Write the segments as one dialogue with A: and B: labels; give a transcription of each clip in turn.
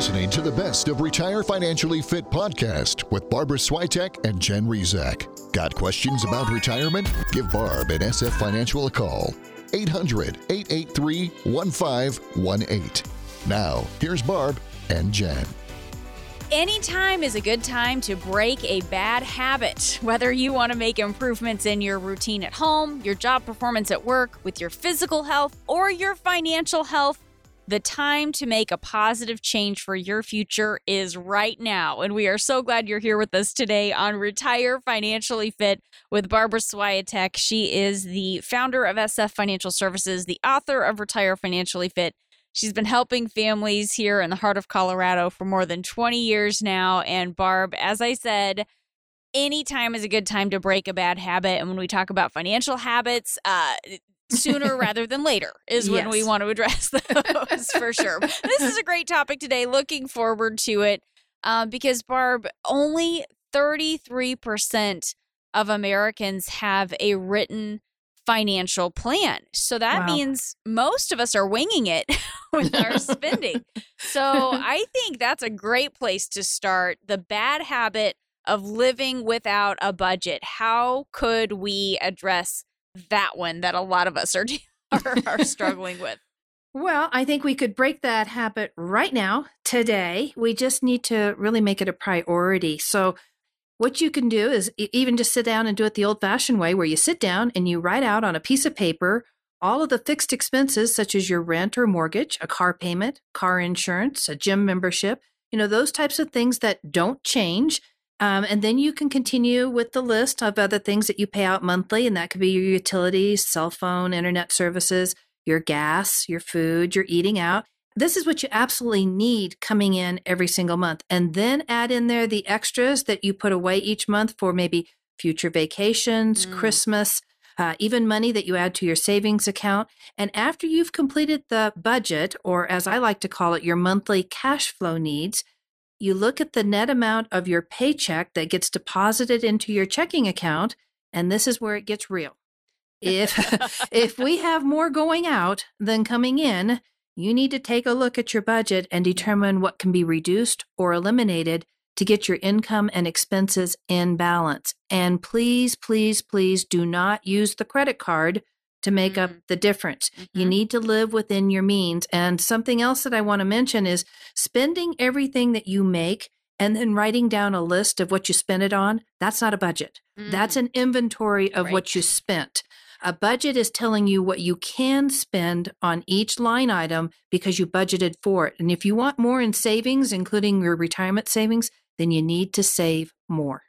A: listening to the best of Retire Financially Fit podcast with Barbara Swiatek and Jen Rizak. Got questions about retirement? Give Barb and SF Financial a call. 800 883 1518. Now, here's Barb and Jen.
B: Anytime is a good time to break a bad habit. Whether you want to make improvements in your routine at home, your job performance at work, with your physical health, or your financial health, the time to make a positive change for your future is right now. And we are so glad you're here with us today on Retire Financially Fit with Barbara Swiatek. She is the founder of SF Financial Services, the author of Retire Financially Fit. She's been helping families here in the heart of Colorado for more than 20 years now. And Barb, as I said, anytime is a good time to break a bad habit. And when we talk about financial habits, uh, sooner rather than later is when we want to address those for sure. This is a great topic today. Looking forward to it uh, because, Barb, only 33% of Americans have a written financial plan. So that wow. means most of us are winging it with our spending. So I think that's a great place to start. The bad habit of living without a budget. How could we address that one that a lot of us are are, are struggling with?
C: Well, I think we could break that habit right now, today. We just need to really make it a priority. So, what you can do is even just sit down and do it the old fashioned way, where you sit down and you write out on a piece of paper all of the fixed expenses, such as your rent or mortgage, a car payment, car insurance, a gym membership, you know, those types of things that don't change um, and then you can continue with the list of other things that you pay out monthly, and that could be your utilities, cell phone, internet services, your gas, your food, your eating out. This is what you absolutely need coming in every single month. And then add in there the extras that you put away each month for maybe future vacations, mm. Christmas, uh, even money that you add to your savings account. And after you've completed the budget, or as I like to call it, your monthly cash flow needs, you look at the net amount of your paycheck that gets deposited into your checking account, and this is where it gets real. If if we have more going out than coming in, you need to take a look at your budget and determine what can be reduced or eliminated to get your income and expenses in balance. And please, please, please do not use the credit card to make up the difference. Mm-hmm. You need to live within your means. And something else that I want to mention is spending everything that you make and then writing down a list of what you spend it on. That's not a budget. Mm-hmm. That's an inventory of right. what you spent. A budget is telling you what you can spend on each line item because you budgeted for it. And if you want more in savings, including your retirement savings, then you need to save more.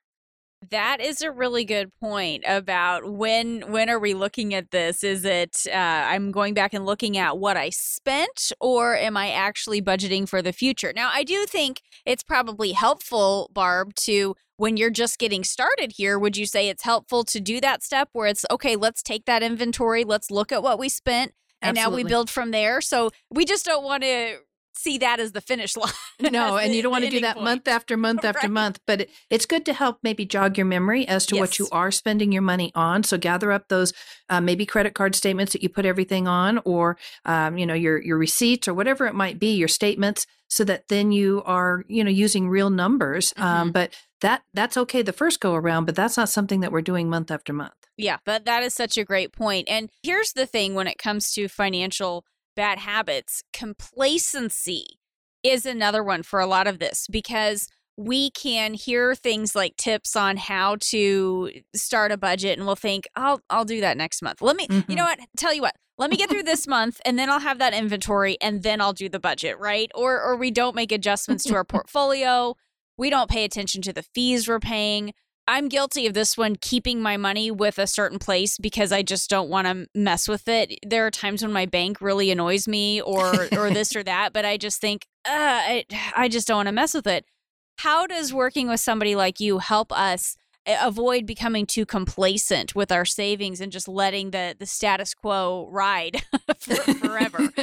B: That is a really good point about when when are we looking at this? Is it uh, I'm going back and looking at what I spent, or am I actually budgeting for the future? Now, I do think it's probably helpful, Barb, to when you're just getting started here. Would you say it's helpful to do that step where it's okay? Let's take that inventory. Let's look at what we spent, and Absolutely. now we build from there. So we just don't want to see that as the finish line.
C: No, and you don't want to do that point. month after month after right. month, but it, it's good to help maybe jog your memory as to yes. what you are spending your money on. So gather up those uh, maybe credit card statements that you put everything on, or um, you know your your receipts or whatever it might be, your statements, so that then you are you know using real numbers. Um, mm-hmm. Um, but that that's okay the first go around, but that's not something that we're doing month after month.
B: Yeah, but that is such a great point. And here's the thing when it comes to financial bad habits, complacency is another one for a lot of this because we can hear things like tips on how to start a budget and we'll think I'll I'll do that next month. Let me mm-hmm. you know what? Tell you what. Let me get through this month and then I'll have that inventory and then I'll do the budget, right? Or or we don't make adjustments to our portfolio. We don't pay attention to the fees we're paying. I'm guilty of this one, keeping my money with a certain place because I just don't want to mess with it. There are times when my bank really annoys me or or this or that, but I just think, uh, I, I just don't want to mess with it. How does working with somebody like you help us eh, avoid becoming too complacent with our savings and just letting the the status quo ride for, forever?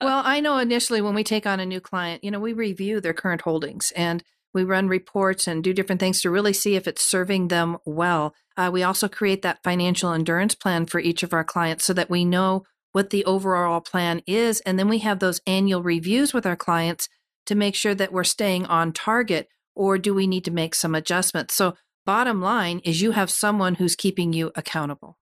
C: well, I know initially when we take on a new client, you know, we review their current holdings and we run reports and do different things to really see if it's serving them well. Uh, we also create that financial endurance plan for each of our clients so that we know what the overall plan is. And then we have those annual reviews with our clients to make sure that we're staying on target or do we need to make some adjustments? So, bottom line is you have someone who's keeping you accountable.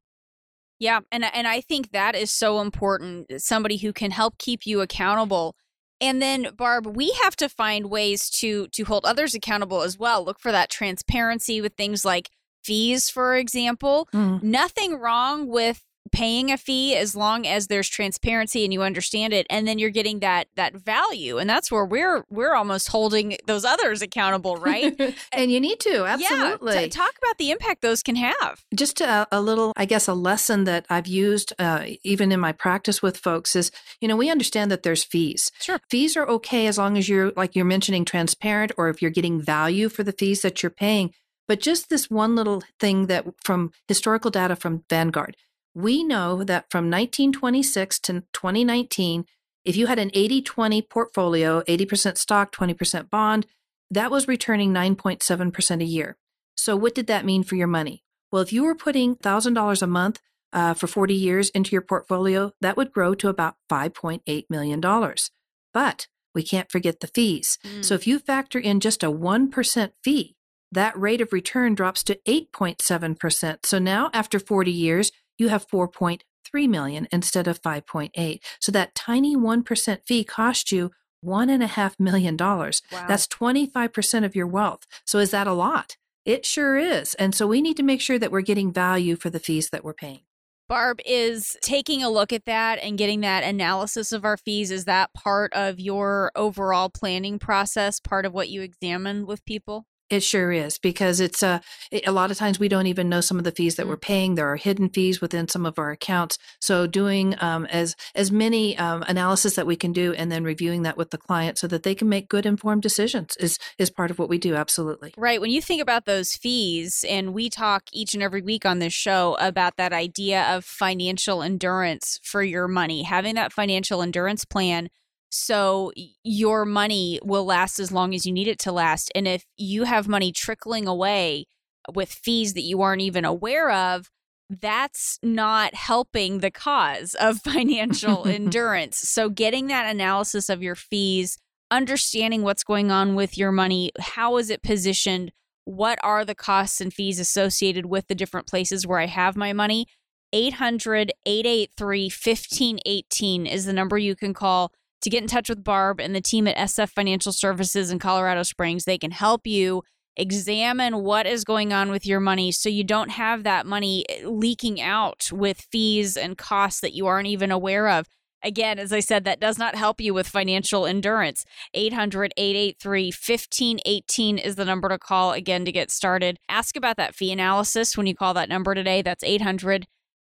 B: Yeah, and and I think that is so important. Somebody who can help keep you accountable. And then Barb, we have to find ways to to hold others accountable as well. Look for that transparency with things like fees, for example. Mm. Nothing wrong with paying a fee as long as there's transparency and you understand it and then you're getting that that value and that's where we're we're almost holding those others accountable right?
C: And you need to absolutely
B: yeah, t- talk about the impact those can have.
C: Just a, a little i guess a lesson that i've used uh, even in my practice with folks is you know we understand that there's fees.
B: Sure.
C: Fees are okay as long as you're like you're mentioning transparent or if you're getting value for the fees that you're paying but just this one little thing that from historical data from vanguard we know that from 1926 to 2019, if you had an 80 20 portfolio, 80% stock, 20% bond, that was returning 9.7% a year. So, what did that mean for your money? Well, if you were putting $1,000 a month uh, for 40 years into your portfolio, that would grow to about $5.8 million. But we can't forget the fees. Mm. So, if you factor in just a 1% fee, that rate of return drops to 8.7%. So now, after 40 years, you have 4.3 million instead of 5.8. So that tiny 1% fee cost you one and a half million dollars. Wow. That's 25% of your wealth. So is that a lot? It sure is. And so we need to make sure that we're getting value for the fees that we're paying.
B: Barb is taking a look at that and getting that analysis of our fees. Is that part of your overall planning process, part of what you examine with people?
C: It sure is because it's a uh, a lot of times we don't even know some of the fees that we're mm. paying. There are hidden fees within some of our accounts. So doing um, as as many um, analysis that we can do, and then reviewing that with the client so that they can make good informed decisions is is part of what we do. Absolutely
B: right. When you think about those fees, and we talk each and every week on this show about that idea of financial endurance for your money, having that financial endurance plan so your money will last as long as you need it to last. And if you have money trickling away with fees that you aren't even aware of, that's not helping the cause of financial endurance. So, getting that analysis of your fees, understanding what's going on with your money, how is it positioned, what are the costs and fees associated with the different places where I have my money. 800 883 1518 is the number you can call to get in touch with Barb and the team at SF Financial Services in Colorado Springs. They can help you examine what is going on with your money so you don't have that money eh, leaking out with fees and costs that you aren't even aware of. Again, as I said, that does not help you with financial endurance. 800 883 1518 is the number to call again to get started. Ask about that fee analysis when you call that number today. That's 800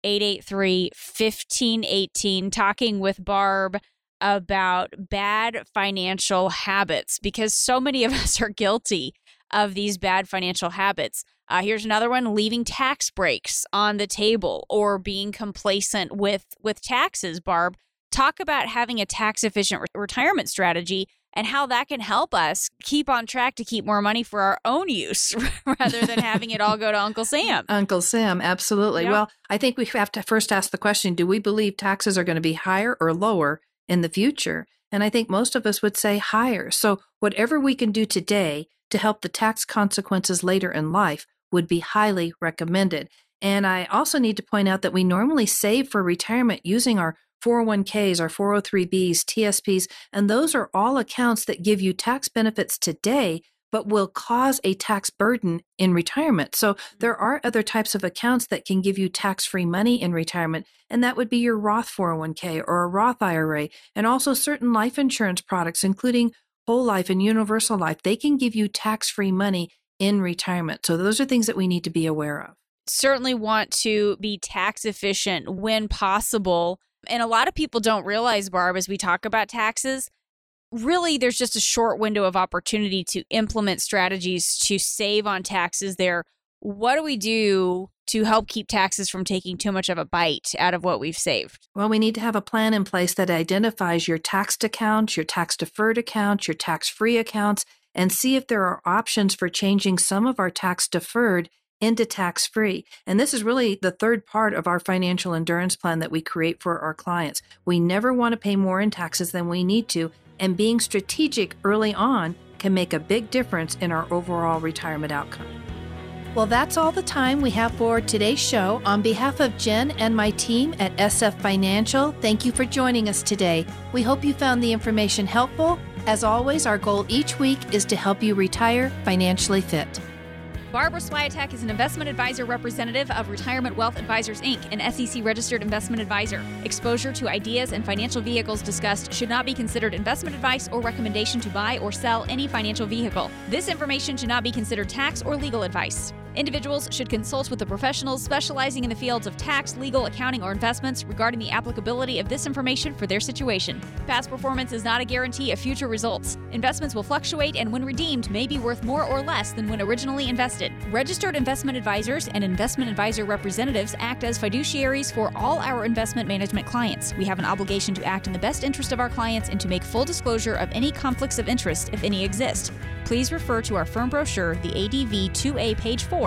B: 883 1518. Talking with Barb about bad financial habits because so many of us are guilty of these bad financial habits. Uh, here's another one: leaving tax breaks on the table or being complacent with with taxes. Barb, talk about having a tax efficient re- retirement strategy and how that can help us keep on track to keep more money for our own use rather than having it all go to Uncle Sam.
C: Uncle Sam, absolutely. Well, I think we have to first ask the question do we believe taxes are going to be higher or lower in the future. And I think most of us would say higher. So, whatever we can do today to help the tax consequences later in life would be highly recommended. And I also need to point out that we normally save for retirement using our 401ks, our 403bs, TSPs, and those are all accounts that give you tax benefits today but will cause a tax burden in retirement. So there mm-hmm. are other types of accounts that can give you tax free money in retirement, and that would be your Roth 401k or a Roth IRA, and also certain life insurance products, including whole life and universal life. They can give you tax free money in retirement. So those are things that we need to be aware of.
B: Certainly want to be tax efficient when possible. And a lot of people don't realize, Barb, as we talk about taxes, really there's just a short window of opportunity to implement strategies to save on taxes there. What do we do to help keep taxes from taking too much of a bite out of what we've saved?
C: Well, we need to have a plan in place that identifies your taxed accounts, your tax deferred accounts, your tax free accounts, and see if there are options for changing some of our tax deferred into tax free. And this is really the third part of our financial endurance plan that we create for our clients. We never want to pay more in taxes than we need to, and being strategic early on can make a big difference in our overall retirement outcome. Well, that's all the time we have for today's show. On behalf of Jen and my team at SF Financial, thank you for joining us today. We hope you found the information helpful. As always, our goal each week is to help you retire financially fit.
B: Barbara Swiatek is an investment advisor representative of Retirement Wealth Advisors Inc., an SEC registered investment advisor. Exposure to ideas and financial vehicles discussed should not be considered investment advice or recommendation to buy or sell any financial vehicle. This information should not be considered tax or legal advice. Individuals should consult with the professionals specializing in the fields of tax, legal, accounting, or investments regarding the applicability of this information for their situation. Past performance is not a guarantee of future results. Investments will fluctuate and, when redeemed, may be worth more or less than when originally invested. Registered investment advisors and investment advisor representatives act as fiduciaries for all our investment management clients. We have an obligation to act in the best interest of our clients and to make full disclosure of any conflicts of interest, if any exist. Please refer to our firm brochure, the ADV 2A, page 4